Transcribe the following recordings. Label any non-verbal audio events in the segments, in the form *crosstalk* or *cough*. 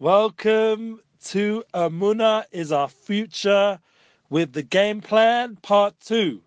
Welcome to Emuna is our future with the game plan part two.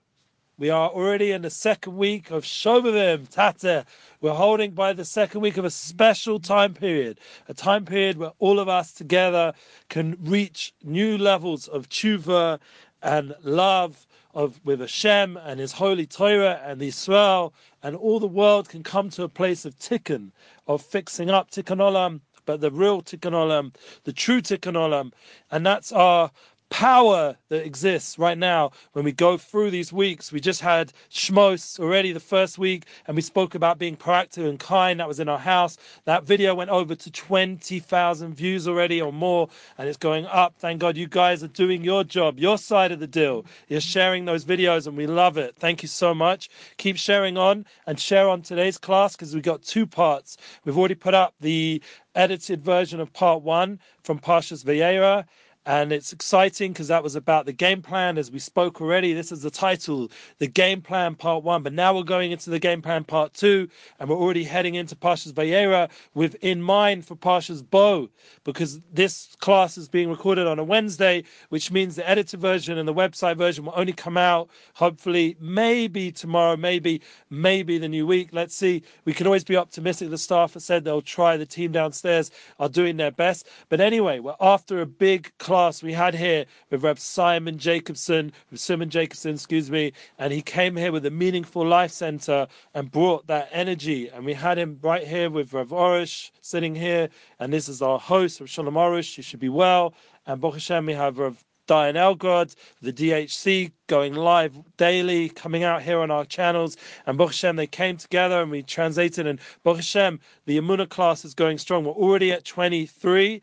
We are already in the second week of Shovavim Tate. We're holding by the second week of a special time period, a time period where all of us together can reach new levels of tshuva and love of with Hashem and His holy Torah and Israel, and all the world can come to a place of tikkun, of fixing up tikkun olam, but the real tikkun olam, the true tikkun olam, and that's our power that exists right now when we go through these weeks. We just had Shmos already the first week, and we spoke about being proactive and kind. That was in our house. That video went over to 20,000 views already or more, and it's going up. Thank God you guys are doing your job, your side of the deal. You're sharing those videos, and we love it. Thank you so much. Keep sharing on and share on today's class because we've got two parts. We've already put up the edited version of part one from Parshas Vayera and it's exciting because that was about the game plan as we spoke already. This is the title the game plan part one. But now we're going into the game plan part two and we're already heading into Parshas Vayera with in mind for Parshas Bo because this class is being recorded on a Wednesday which means the edited version and the website version will only come out hopefully maybe tomorrow maybe maybe the new week. Let's see. We can always be optimistic. The staff have said they'll try. The team downstairs are doing their best. But anyway we're after a big class class we had here with Reb Simon Jacobson, with Simon Jacobson, excuse me, and he came here with a meaningful life center and brought that energy. And we had him right here with Rav Arush sitting here, and this is our host, Rav Shalom Arush. You should be well. And Baruch Hashem, we have Rav Diane Elgrod, the DHC going live daily, coming out here on our channels. And Baruch Hashem, they came together and we translated. And Baruch Hashem, the Emuna class is going strong. We're already at 23.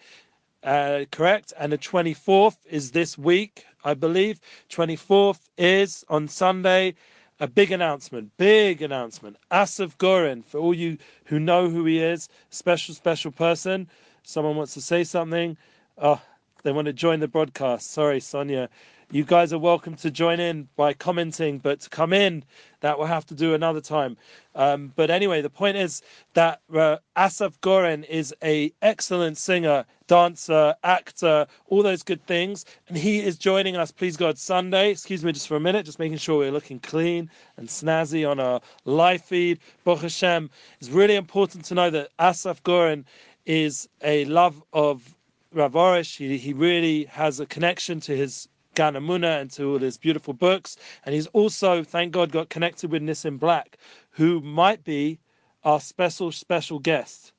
Uh, correct. And the 24th is this week, I believe. 24th is on Sunday. A big announcement, big announcement. Asaf Goren, for all you who know who he is, special, special person. Someone wants to say something. Oh, they want to join the broadcast. Sorry, Sonia. You guys are welcome to join in by commenting, but to come in, that we'll have to do another time. Um, but anyway, the point is that uh, Asaf Goren is a excellent singer, dancer, actor, all those good things, and he is joining us. Please God, Sunday. Excuse me, just for a minute, just making sure we're looking clean and snazzy on our live feed. Baruch Hashem. It's really important to know that Asaf Goren is a love of Rav. He, he really has a connection to his Gan Emuna and to all his beautiful books. And he's also, thank God, got connected with Nissim Black, who might be our special, special guest.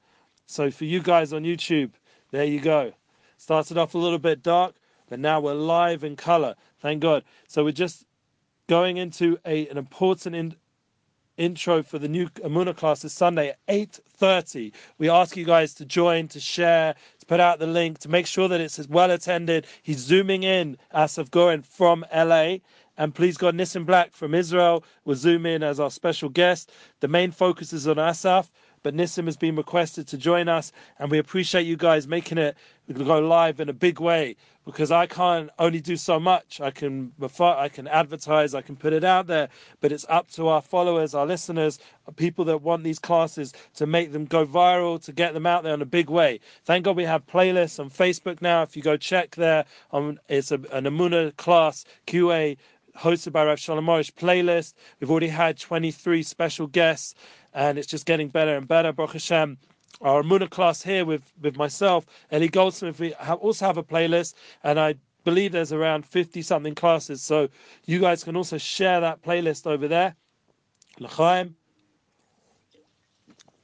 So for you guys on YouTube, there you go. Started off a little bit dark, but now we're live in color. Thank God. So we're just going into a, an important in, intro for the new Emuna class this Sunday at 8.30. We ask you guys to join, to share, to put out the link, to make sure that it's as well attended. He's zooming in, Asaf Goren from LA. And please God, Nissim Black from Israel will zoom in as our special guest. The main focus is on Asaf, but Nissim has been requested to join us, and we appreciate you guys making it go live in a big way because I can't only do so much. I can I can advertise, I can put it out there, but it's up to our followers, our listeners, people that want these classes to make them go viral, to get them out there in a big way. Thank God we have playlists on Facebook now. If you go check there, um, it's a, an Emuna class QA hosted by Rav Shalom Arush playlist. We've already had 23 special guests, and it's just getting better and better. Baruch Hashem our Muna class here with, with myself, Eli Goldsmith, we have also have a playlist, and I believe there's around 50 something classes. So you guys can also share that playlist over there. L'chaim.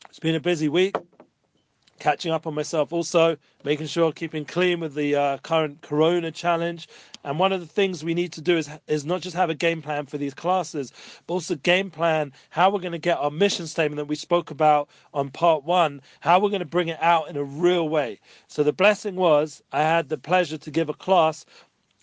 It's been a busy week catching up on myself. Also making sure keeping clean with the uh, current corona challenge. And one of the things we need to do is is not just have a game plan for these classes but also game plan how we're going to get our mission statement that we spoke about on part one how we're going to bring it out in a real way. So the blessing was i had the pleasure to give a class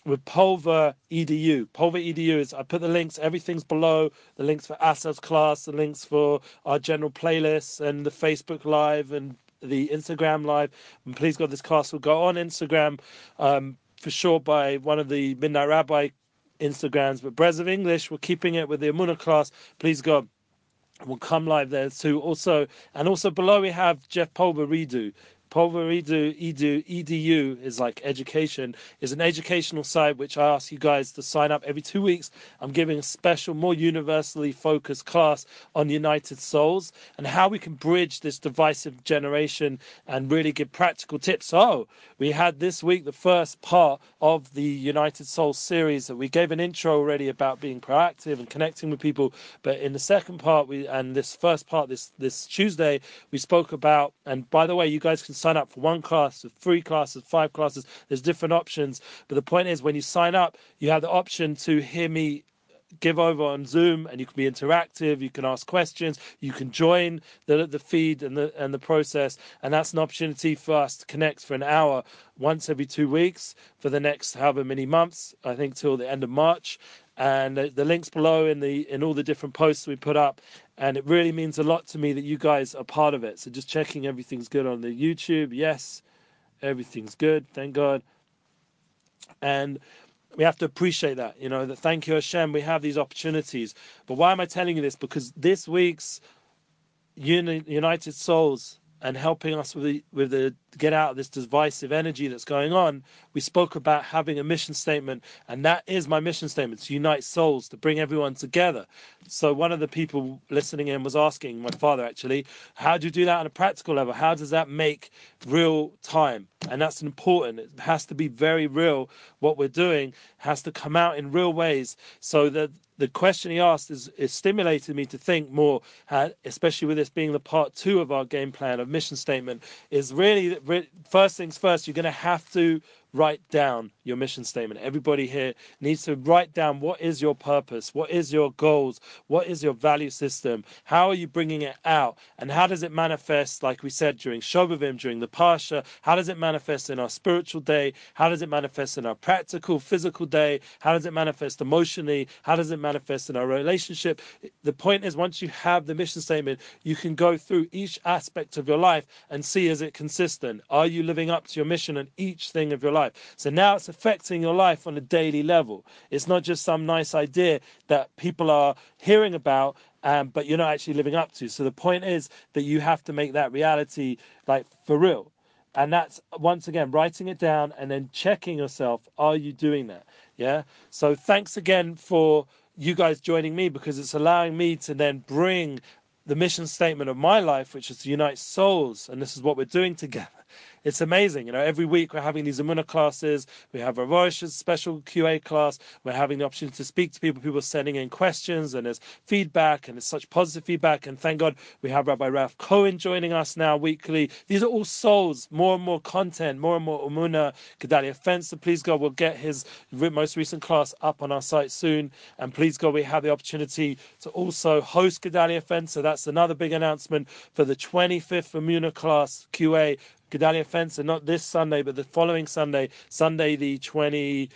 with Pulver EDU. Pulver EDU is I put the links, everything's below, the links for Asaf's class, the links for our general playlists and the Facebook Live and the Instagram live. And please God, this class will go on Instagram um, for sure by one of the Midnight Rabbi Instagrams. But Breslov English, we're keeping it with the Amuna class. Please God, we'll come live there too. Also, and also below we have Jeff Pulver redo. Pulver Edu, Edu, EDU is like education, is an educational site which I ask you guys to sign up every two weeks. I'm giving a special, more universally focused class on United Souls and how we can bridge this divisive generation and really give practical tips. So we had this week the first part of the United Souls series that we gave an intro already about being proactive and connecting with people. But in the second part, we and this first part this this Tuesday, we spoke about. And by the way, you guys can sign up for one class, for three classes, five classes. There's different options. But the point is, when you sign up, you have the option to hear me give over on Zoom and you can be interactive, you can ask questions, you can join the the feed and the and the process and that's an opportunity for us to connect for an hour once every 2 weeks for the next however many months, I think till the end of March and the links below in the in all the different posts we put up and it really means a lot to me that you guys are part of it. So just checking everything's good on the YouTube. Yes, everything's good. Thank God. And we have to appreciate that, you know, that thank you, Hashem, we have these opportunities. But why am I telling you this? Because this week's United Souls and helping us with the, with the get out of this divisive energy that's going on, we spoke about having a mission statement, and that is my mission statement to unite souls, to bring everyone together. So, one of the people listening in was asking, my father actually, how do you do that on a practical level? How does that make real time? And that's important. It has to be very real. What we're doing has to come out in real ways so that the question he asked is, is stimulated me to think more, uh, especially with this being the part two of our game plan of mission statement, is really first things first, you're going to have to write down your mission statement. Everybody here needs to write down what is your purpose, what is your goals, what is your value system, how are you bringing it out, and how does it manifest, like we said during Shovavim, during the Parsha, how does it manifest in our spiritual day, how does it manifest in our practical, physical day, how does it manifest emotionally, how does it manifest in our relationship. The point is, once you have the mission statement, you can go through each aspect of your life and see is it consistent? Are you living up to your mission in each thing of your life? So now it's affecting your life on a daily level. It's not just some nice idea that people are hearing about um, but you're not actually living up to. So the point is that you have to make that reality like for real. And that's once again writing it down and then checking yourself. Are you doing that? Yeah. So thanks again for you guys joining me because it's allowing me to then bring the mission statement of my life, which is to unite souls. And this is what we're doing together it's amazing. You know, every week we're having these Emuna classes. We have a Rosh's special QA class. We're having the opportunity to speak to people. People sending in questions, and there's feedback, and it's such positive feedback. And thank God we have Rabbi Ralph Cohen joining us now weekly. These are all souls, more and more content, more and more Emuna. Gedalia Fenster, please God, we'll get his most recent class up on our site soon. And please God, we have the opportunity to also host Gedalia Fenster. That's another big announcement for the 25th Emuna class QA Gedalia Fenster, not this Sunday, but the following Sunday, Sunday the 20,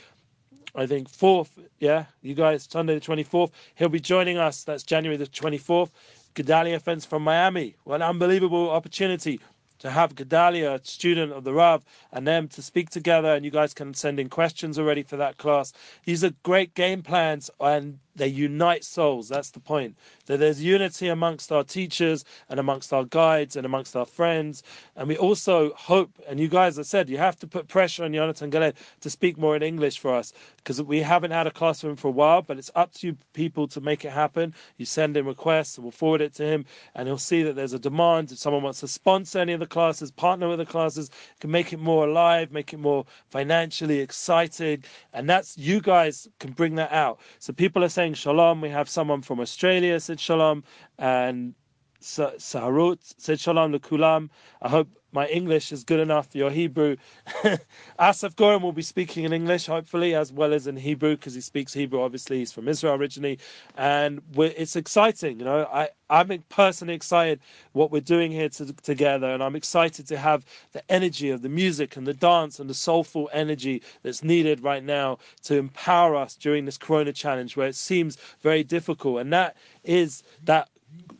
I think, 4th. Yeah, you guys, Sunday the 24th. He'll be joining us. That's January the 24th. Gedalia Fenster from Miami. What an unbelievable opportunity to have Gedalia, student of the Rav, and them to speak together. And you guys can send in questions already for that class. These are great game plans, and they unite souls. That's the point. That there's unity amongst our teachers and amongst our guides and amongst our friends. And we also hope, and you guys have said, you have to put pressure on Jonathan Galed to speak more in English for us because we haven't had a classroom for for a while, but it's up to you people to make it happen. You send in requests and we'll forward it to him and he'll see that there's a demand. If someone wants to sponsor any of the classes, partner with the classes, can make it more alive, make it more financially exciting. And that's, you guys can bring that out. So people are saying, saying shalom. We have someone from Australia said shalom, and Saharut said shalom to Kulam. I hope my English is good enough your Hebrew. *laughs* Asaf Goren will be speaking in English, hopefully, as well as in Hebrew, because he speaks Hebrew. Obviously, he's from Israel originally, and it's exciting. You know, I I'm personally excited what we're doing here to, together, and I'm excited to have the energy of the music and the dance and the soulful energy that's needed right now to empower us during this Corona challenge, where it seems very difficult, and that is that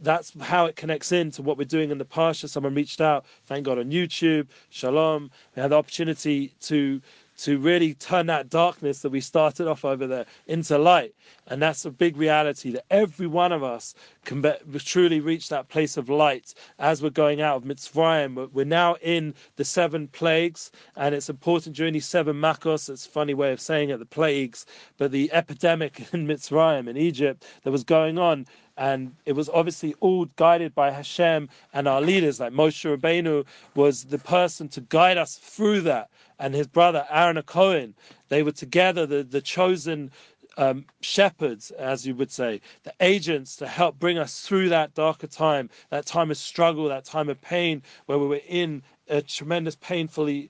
that's how it connects in to what we're doing in the Parsha. Someone reached out, thank God, on YouTube. Shalom. We had the opportunity to to really turn that darkness that we started off over there into light. And that's a big reality that every one of us can be, truly reach that place of light as we're going out of Mitzrayim. We're now in the seven plagues, and it's important during these seven makos. It's a funny way of saying it, the plagues, but the epidemic *laughs* in Mitzrayim in Egypt that was going on and it was obviously all guided by Hashem and our leaders, like Moshe Rabbeinu was the person to guide us through that, and his brother Aaron Cohen. They were together, the, the chosen um, shepherds, as you would say, the agents to help bring us through that darker time, that time of struggle, that time of pain, where we were in a tremendous, painfully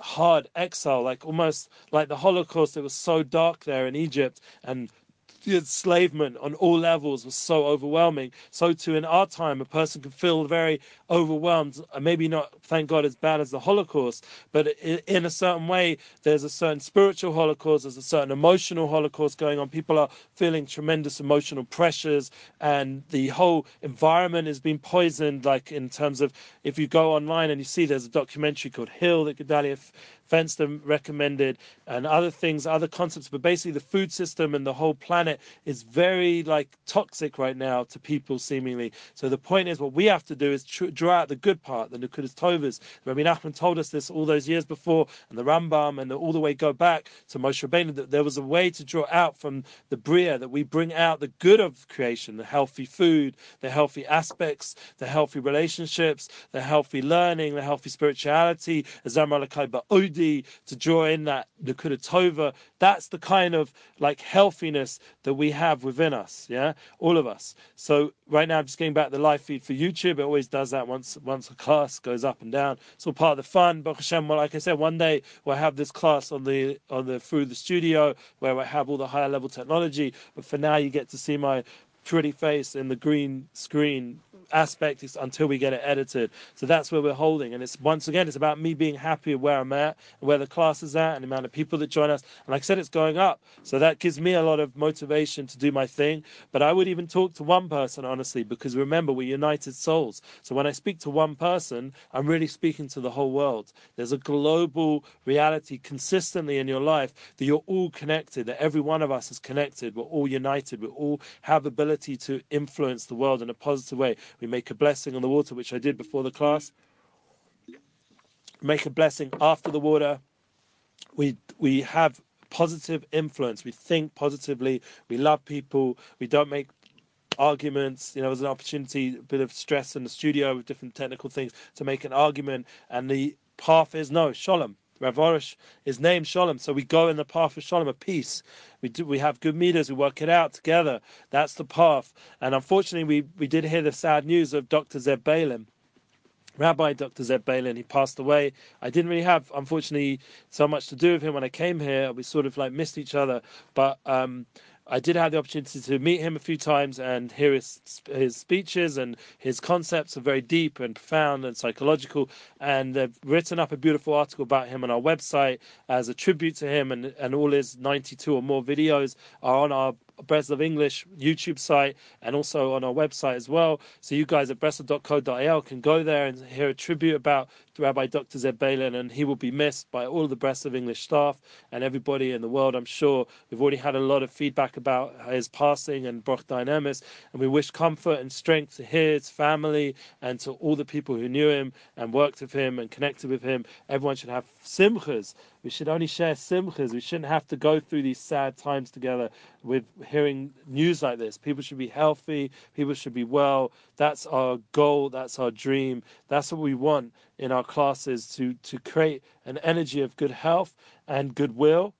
hard exile, like almost like the Holocaust. It was so dark there in Egypt, and enslavement on all levels was so overwhelming. So too in our time, a person can feel very overwhelmed. Maybe not, thank God, as bad as the Holocaust, but in a certain way, there's a certain spiritual Holocaust, there's a certain emotional Holocaust going on. People are feeling tremendous emotional pressures, and the whole environment is being poisoned. Like in terms of, if you go online and you see there's a documentary called Heal that Gedalia Fenster recommended, and other things, other concepts. But basically, the food system and the whole planet is very like toxic right now to people, seemingly. So the point is, what we have to do is tr- draw out the good part, the Nukudas Tovas. Rabbi Nachman told us this all those years before, and the Rambam, and the, all the way go back to Moshe Rabbeinu, that there was a way to draw out from the Bria, that we bring out the good of creation, the healthy food, the healthy aspects, the healthy relationships, the healthy learning, the healthy spirituality, to draw in that Nakuda Tova. That's the kind of like healthiness that we have within us, yeah, all of us. So right now I'm just getting back the live feed for YouTube. It always does that once once a class goes up and down. It's all part of the fun. But Hashem, well, like I said, one day we'll have this class on the on the through the studio where we have all the higher level technology. But for now, you get to see my pretty face in the green screen aspect is until we get it edited. So that's where we're holding. And it's once again, it's about me being happy with where I'm at, and where the class is at, and the amount of people that join us. And like I said, it's going up. So that gives me a lot of motivation to do my thing. But I would even talk to one person, honestly, because remember, we're united souls. So when I speak to one person, I'm really speaking to the whole world. There's a global reality consistently in your life that you're all connected, that every one of us is connected. We're all united. We all have ability to influence the world in a positive way. We make a blessing on the water, which I did before the class. Make a blessing after the water. We we have positive influence. We think positively. We love people. We don't make arguments. You know, there's an opportunity, a bit of stress in the studio with different technical things to make an argument, and the path is no shalom. Rav Arush is named Shalom, so we go in the path of Shalom, of peace. We do, we have good meters, we work it out together. That's the path. And unfortunately, we, we did hear the sad news of Dr. Zev Ballen. Rabbi Dr. Zev Ballen, he passed away. I didn't really have, unfortunately, so much to do with him when I came here. We sort of like missed each other, but um, I did have the opportunity to meet him a few times and hear his his speeches and his concepts are very deep and profound and psychological. And they've written up a beautiful article about him on our website as a tribute to him, and and all his 92 or more videos are on our Breslov English YouTube site and also on our website as well. So you guys at breslov.co.il can go there and hear a tribute about Rabbi Dr. Zev Ballen, and he will be missed by all the Breslov English staff and everybody in the world. I'm sure we've already had a lot of feedback about his passing and Broch Dynamis, and we wish comfort and strength to his family and to all the people who knew him and worked with him and connected with him. Everyone should have simchas we should only share simchas. We shouldn't have to go through these sad times together with hearing news like this. People should be healthy. People should be well. That's our goal. That's our dream. That's what we want in our classes to, to create an energy of good health and goodwill.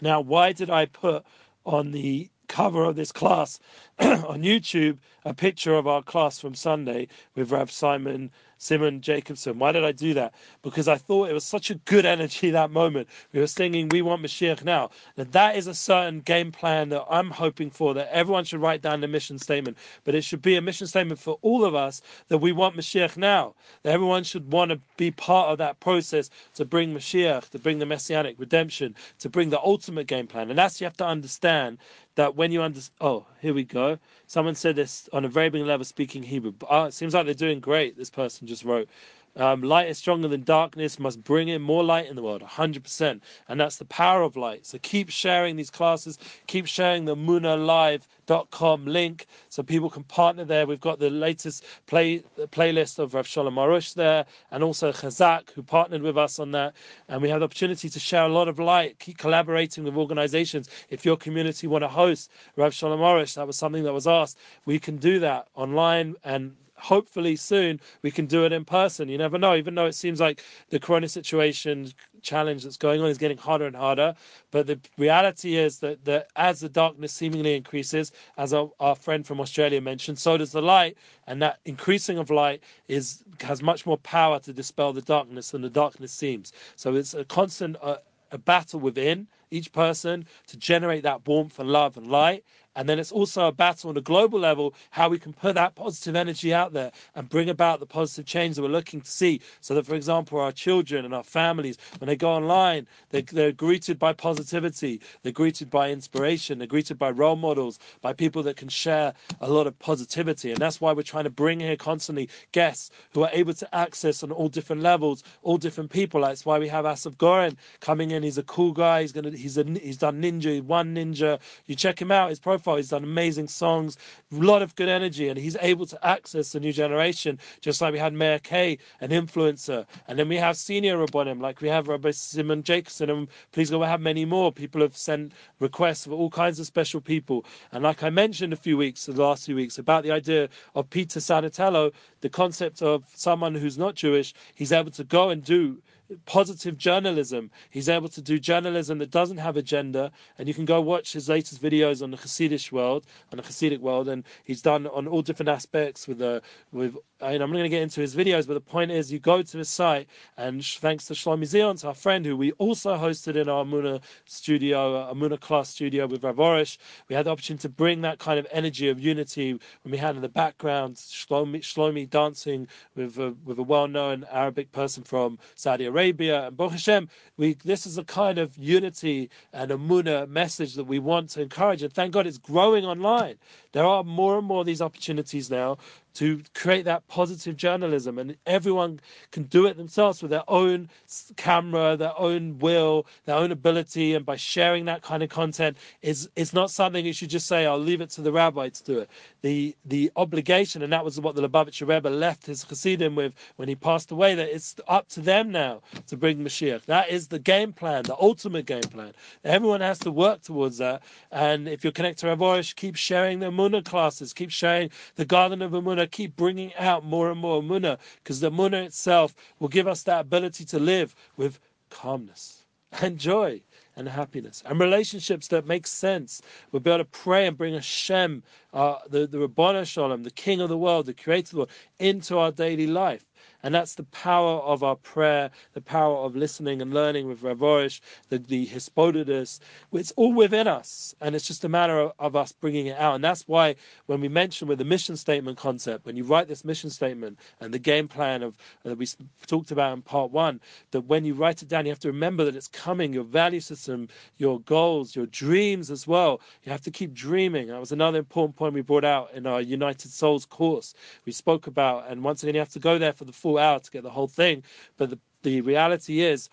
Now, why did I put on the cover of this class *clears throat* on YouTube a picture of our class from Sunday with Rav Simon Simon Jacobson. Why did I do that? Because I thought it was such a good energy that moment. We were singing "We Want Mashiach Now." That that is a certain game plan that I'm hoping for. That everyone should write down the mission statement, but it should be a mission statement for all of us that we want Mashiach now. That everyone should want to be part of that process to bring Mashiach, to bring the messianic redemption, to bring the ultimate game plan. And that's you have to understand that when you understand. Oh, here we go. Someone said this on a very big level, speaking Hebrew. Oh, it seems like they're doing great. This person just wrote. Um, light is stronger than darkness, must bring in more light in the world, 100%. And that's the power of light. So keep sharing these classes, keep sharing the munalive.com link so people can partner there. We've got the latest play playlist of Rav Shalom Arush there, and also Chazak, who partnered with us on that. And we have the opportunity to share a lot of light, keep collaborating with organizations. If your community want to host Rav Shalom Arush, that was something that was asked, we can do that online and hopefully soon we can do it in person. You never know, even though it seems like the corona situation challenge that's going on is getting harder and harder. But the reality is that, that as the darkness seemingly increases, as our, our friend from Australia mentioned, so does the light. And that increasing of light is has much more power to dispel the darkness than the darkness seems. So it's a constant uh, a battle within each person to generate that warmth and love and light. And then it's also a battle on a global level how we can put that positive energy out there and bring about the positive change that we're looking to see. So that, for example, our children and our families, when they go online, they're, they're greeted by positivity, they're greeted by inspiration, they're greeted by role models, by people that can share a lot of positivity. And that's why we're trying to bring here constantly guests who are able to access on all different levels, all different people. That's why we have Asaf Goren coming in. He's a cool guy. He's gonna he's a he's done ninja, one ninja. You check him out. His profile He's done amazing songs, a lot of good energy, and he's able to access the new generation, just like we had Mayor K, an influencer. And then we have senior Rabbonim, like we have Rabbi Simon Jacobson, and please go, we have many more. People have sent requests for all kinds of special people. And like I mentioned a few weeks, the last few weeks, about the idea of Peter Santenello, the concept of someone who's not Jewish, he's able to go and do positive journalism. He's able to do journalism that doesn't have agenda, and you can go watch his latest videos on the Hasidic world, on the Hasidic world, and he's done on all different aspects with the with. And I'm not going to get into his videos, but the point is, you go to his site, and thanks to Shlomi Zion, our friend, who we also hosted in our Muna studio, uh, Muna class studio with Rav Arush, we had the opportunity to bring that kind of energy of unity when we had in the background Shlomi, Shlomi dancing with a, with a well-known Arabic person from Saudi Arabia Arabia. And Baruch we, this is a kind of unity and a Muna message that we want to encourage. And thank God it's growing online. There are more and more of these opportunities now to create that positive journalism and everyone can do it themselves with their own camera their own will their own ability and by sharing that kind of content is it's not something you should just say i'll leave it to the rabbi to do it. The the obligation and that was what the Lubavitcher Rebbe left his Hasidim with when he passed away that it's up to them now to bring Mashiach. That is the game plan the ultimate game plan. Everyone has to work towards that and if you're connected to Rav keep sharing the Muna classes keep sharing the Garden of Emunah keep bringing out more and more Muna because the Muna itself will give us that ability to live with calmness and joy and happiness and relationships that make sense. We'll be able to pray and bring Hashem, uh, the, the Rabbana Shalom, the King of the world, the Creator of the world, into our daily life. And that's the power of our prayer, the power of listening and learning with Rav Arush, the, the Hisbodedus. It's all within us. And it's just a matter of, of, us bringing it out. And that's why when we mention with the mission statement concept, when you write this mission statement and the game plan of that we talked about in part one, that when you write it down, you have to remember that it's coming, your value system, your goals, your dreams as well. You have to keep dreaming. That was another important point we brought out in our United Souls course. We spoke about, and once again, you have to go there for the full full hour to get the whole thing. But the, the reality is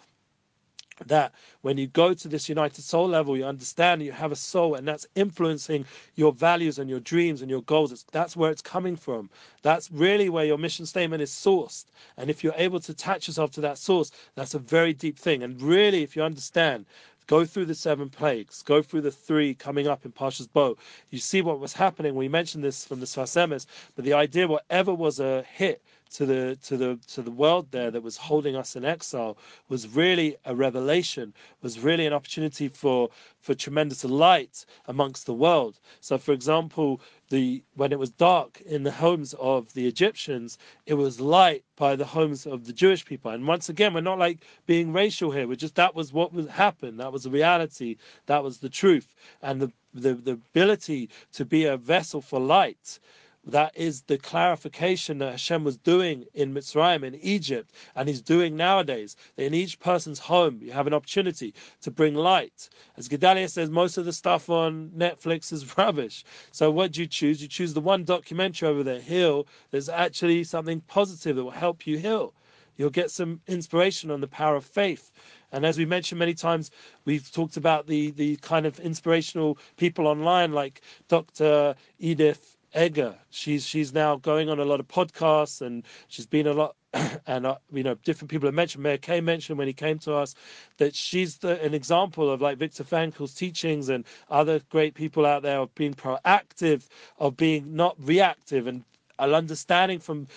that when you go to this united soul level, you understand you have a soul, and that's influencing your values and your dreams and your goals. It's, that's where it's coming from. That's really where your mission statement is sourced. And if you're able to attach yourself to that source, that's a very deep thing. And really, if you understand Go through the seven plagues. Go through the three coming up in Parshas Bo. You see what was happening. We mentioned this from the Sfas Emes, but the idea, whatever was a hit to the to the to the world there that was holding us in exile was really a revelation was really an opportunity for for tremendous light amongst the world so for example the when it was dark in the homes of the Egyptians, it was light by the homes of the Jewish people. And once again, we're not like being racial here. We're just that was what was happened. That was the reality. That was the truth. And the the, the ability to be a vessel for light that is the clarification that Hashem was doing in Mitzrayim, in Egypt, and He's doing nowadays. In each person's home, you have an opportunity to bring light. As Gedalia says, most of the stuff on Netflix is *laughs* rubbish. So what do you choose? You choose the one documentary over there, Heal, there's actually something positive that will help you heal. You'll get some inspiration on the power of faith. And as we mentioned many times, we've talked about the the kind of inspirational people online like Dr. Edith Eger. She's she's now going on a lot of podcasts and she's been a lot *clears throat* and uh, you know different people have mentioned Meir Kay mentioned when he came to us that she's the, an example of like Viktor Frankl's teachings and other great people out there of being proactive, of being not reactive and an understanding from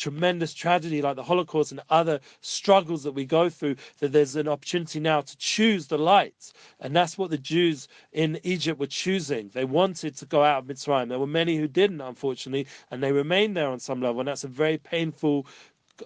tremendous tragedy like the Holocaust and other struggles that we go through, that there's an opportunity now to choose the light. And that's what the Jews in Egypt were choosing. They wanted to go out of Mitzrayim. There were many who didn't, unfortunately, and they remained there on some level. And that's a very painful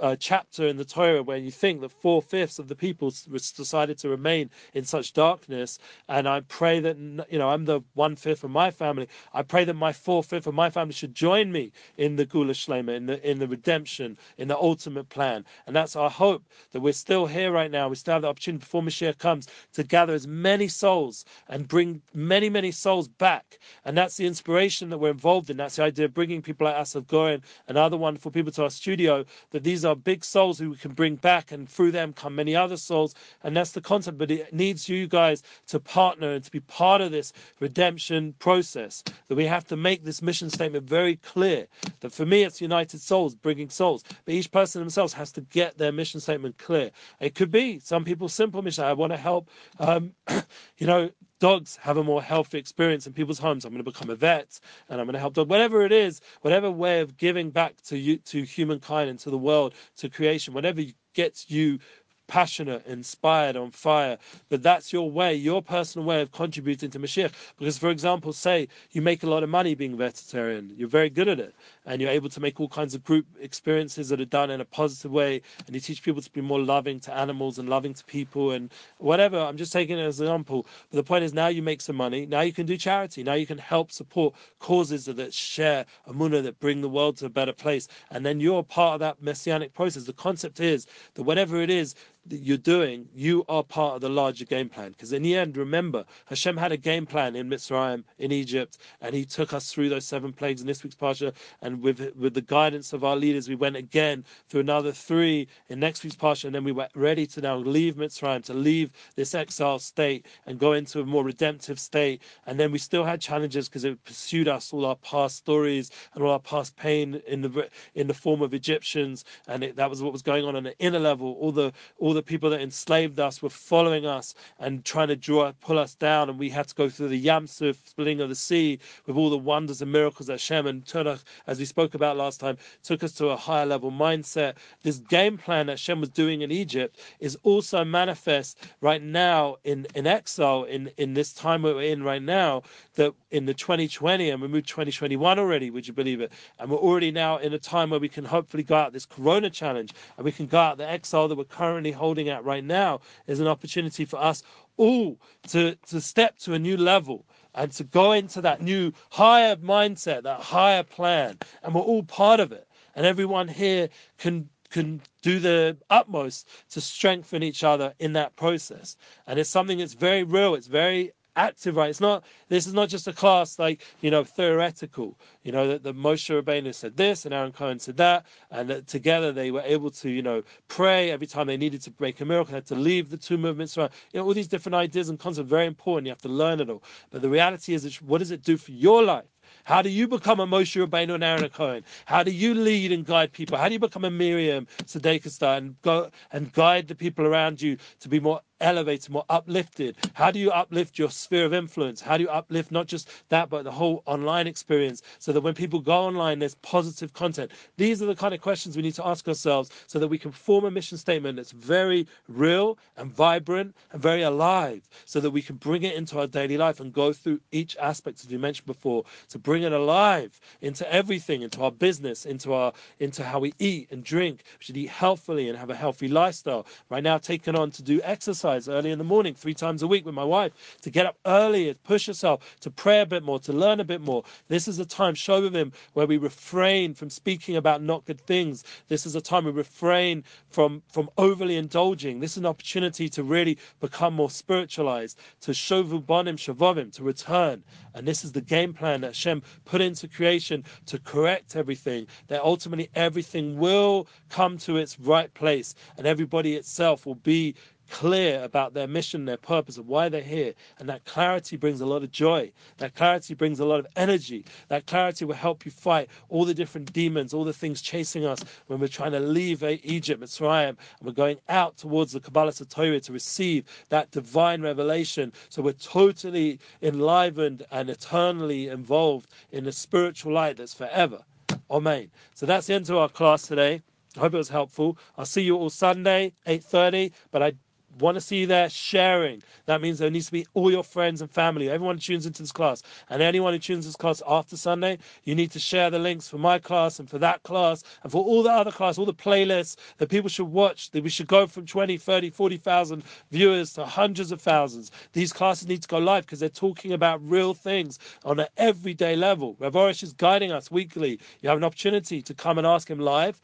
uh, chapter in the Torah where you think that four fifths of the people decided to remain in such darkness. And I pray that, you know, I'm the one fifth of my family. I pray that my four fifth of my family should join me in the Geula Shlema, in the, in the redemption, in the ultimate plan. And that's our hope that we're still here right now. We still have the opportunity before Mashiach comes to gather as many souls and bring many, many souls back. And that's the inspiration that we're involved in. That's the idea of bringing people like Asaf Goren and other wonderful people to our studio, that these are big souls who we can bring back, and through them come many other souls. And that's the concept. But it needs you guys to partner and to be part of this redemption process. That we have to make this mission statement very clear. That for me, it's United Souls bringing souls, but each person themselves has to get their mission statement clear. It could be some people simple mission. I want to help. Um, *clears throat* you know, dogs have a more healthy experience in people's homes. I'm going to become a vet and I'm going to help dogs. Whatever it is, whatever way of giving back to you, to humankind and to the world, to creation, whatever gets you passionate, inspired, on fire. But that's your way, your personal way of contributing to Mashiach. Because, for example, say you make a lot of money being vegetarian, you're very good at it, and you're able to make all kinds of group experiences that are done in a positive way, and you teach people to be more loving to animals and loving to people and whatever. I'm just taking it as an example. But the point is now you make some money, now you can do charity, now you can help support causes that share Emuna that bring the world to a better place. And then you're part of that messianic process. The concept is that whatever it is, you're doing, you are part of the larger game plan. Because in the end, remember, Hashem had a game plan in Mitzrayim, in Egypt, and He took us through those seven plagues in this week's parsha. And with with the guidance of our leaders, we went again through another three in next week's parsha, and then we were ready to now leave Mitzrayim, to leave this exile state and go into a more redemptive state. And then we still had challenges because it pursued us, all our past stories and all our past pain in the in the form of Egyptians, and it, that was what was going on on an inner level. All the all the people that enslaved us were following us and trying to draw pull us down, and we had to go through the Yamsuf splitting of the sea with all the wonders and miracles that Shem and turn as we spoke about last time, took us to a higher level mindset. This game plan that Shem was doing in Egypt is also manifest right now in, in exile, in, in this time we're in right now, that in the 2020, and we moved 2021 already, would you believe it? And we're already now in a time where we can hopefully go out this Corona challenge and we can go out the exile that we're currently holding at right now is an opportunity for us all to, to step to a new level and to go into that new higher mindset, that higher plan. And we're all part of it. And everyone here can can do the utmost to strengthen each other in that process. And it's something that's very real. It's very active, right? It's not. This is not just a class like you know theoretical. You know that the Moshe Rabbeinu said this and Aaron Cohen said that, and that together they were able to you know pray every time they needed to break a miracle. They had to leave the two movements around. You know all these different ideas and concepts are very important. You have to learn it all. But the reality is, what does it do for your life? How do you become a Moshe Rabbeinu and Aaron Cohen? How do you lead and guide people? How do you become a Miriam Sadekastar and go and guide the people around you to be more elevated, more uplifted? How do you uplift your sphere of influence? How do you uplift not just that, but the whole online experience so that when people go online, there's positive content? These are the kind of questions we need to ask ourselves so that we can form a mission statement that's very real and vibrant and very alive so that we can bring it into our daily life and go through each aspect, as we mentioned before, to bring it alive into everything, into our business, into our into how we eat and drink. We should eat healthily and have a healthy lifestyle. Right now, taking on to do exercise exercise early in the morning, three times a week with my wife, to get up early, to push yourself, to pray a bit more, to learn a bit more. This is a time, Shovavim, where we refrain from speaking about not good things. This is a time we refrain from, from overly indulging. This is an opportunity to really become more spiritualized, to Shovu Bonim Shovavim, to return. And this is the game plan that Hashem put into creation to correct everything, that ultimately everything will come to its right place and everybody itself will be clear about their mission, their purpose, and why they're here. And that clarity brings a lot of joy. That clarity brings a lot of energy. That clarity will help you fight all the different demons, all the things chasing us when we're trying to leave eh, Egypt, Mitzrayim, and we're going out towards the Kabbalah Torah to receive that divine revelation. So we're totally enlivened and eternally involved in a spiritual light that's forever. Amen. So that's the end of our class today. I hope it was helpful. I'll see you all Sunday, 8.30, but I want to see there sharing. That means there needs to be all your friends and family, everyone tunes into this class. And anyone who tunes this class after Sunday, you need to share the links for my class and for that class and for all the other class, all the playlists that people should watch, that we should go from 20, 30, 40,000 viewers to hundreds of thousands. These classes need to go live because they're talking about real things on an everyday level. Rav Arush is guiding us weekly. You have an opportunity to come and ask him live.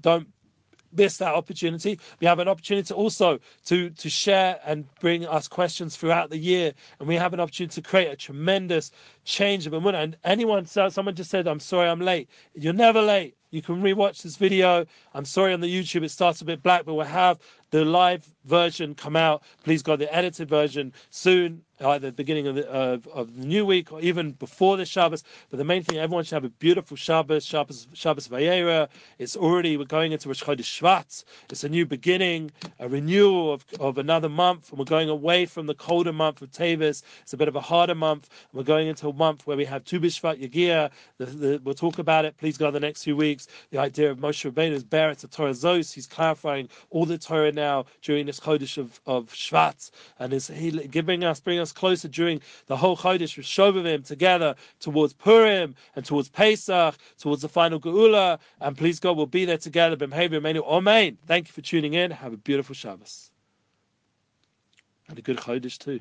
Don't miss that opportunity. We have an opportunity also to to share and bring us questions throughout the year, and we have an opportunity to create a tremendous change of Emunah. And anyone, someone just said, "I'm sorry, I'm late." You're never late. You can rewatch this video. I'm sorry on the YouTube it starts a bit black, but we'll have the live version come out. Please God, the edited version soon, either the beginning of the, of, of the new week or even before the Shabbos. But the main thing, everyone should have a beautiful Shabbos, Shabbos, Shabbos Vayera. It's already, we're going into Rosh Chodesh Shvat. It's a new beginning, a renewal of, of another month. And we're going away from the colder month of Teves. It's a bit of a harder month. We're going into a month where we have Tu B'Shvat Yagia. The, the, we'll talk about it, please God, the next few weeks. The idea of Moshe Rabbeinu's Beret to Torah Zos. He's clarifying all the Torah now during this Chodesh of, of Shvat, and is he giving us, bringing us closer during the whole Chodesh with Shovavim together towards Purim and towards Pesach, towards the final Geula, and please God, we'll be there together. Amen. Thank you for tuning in. Have a beautiful Shabbos. And a good Chodesh too.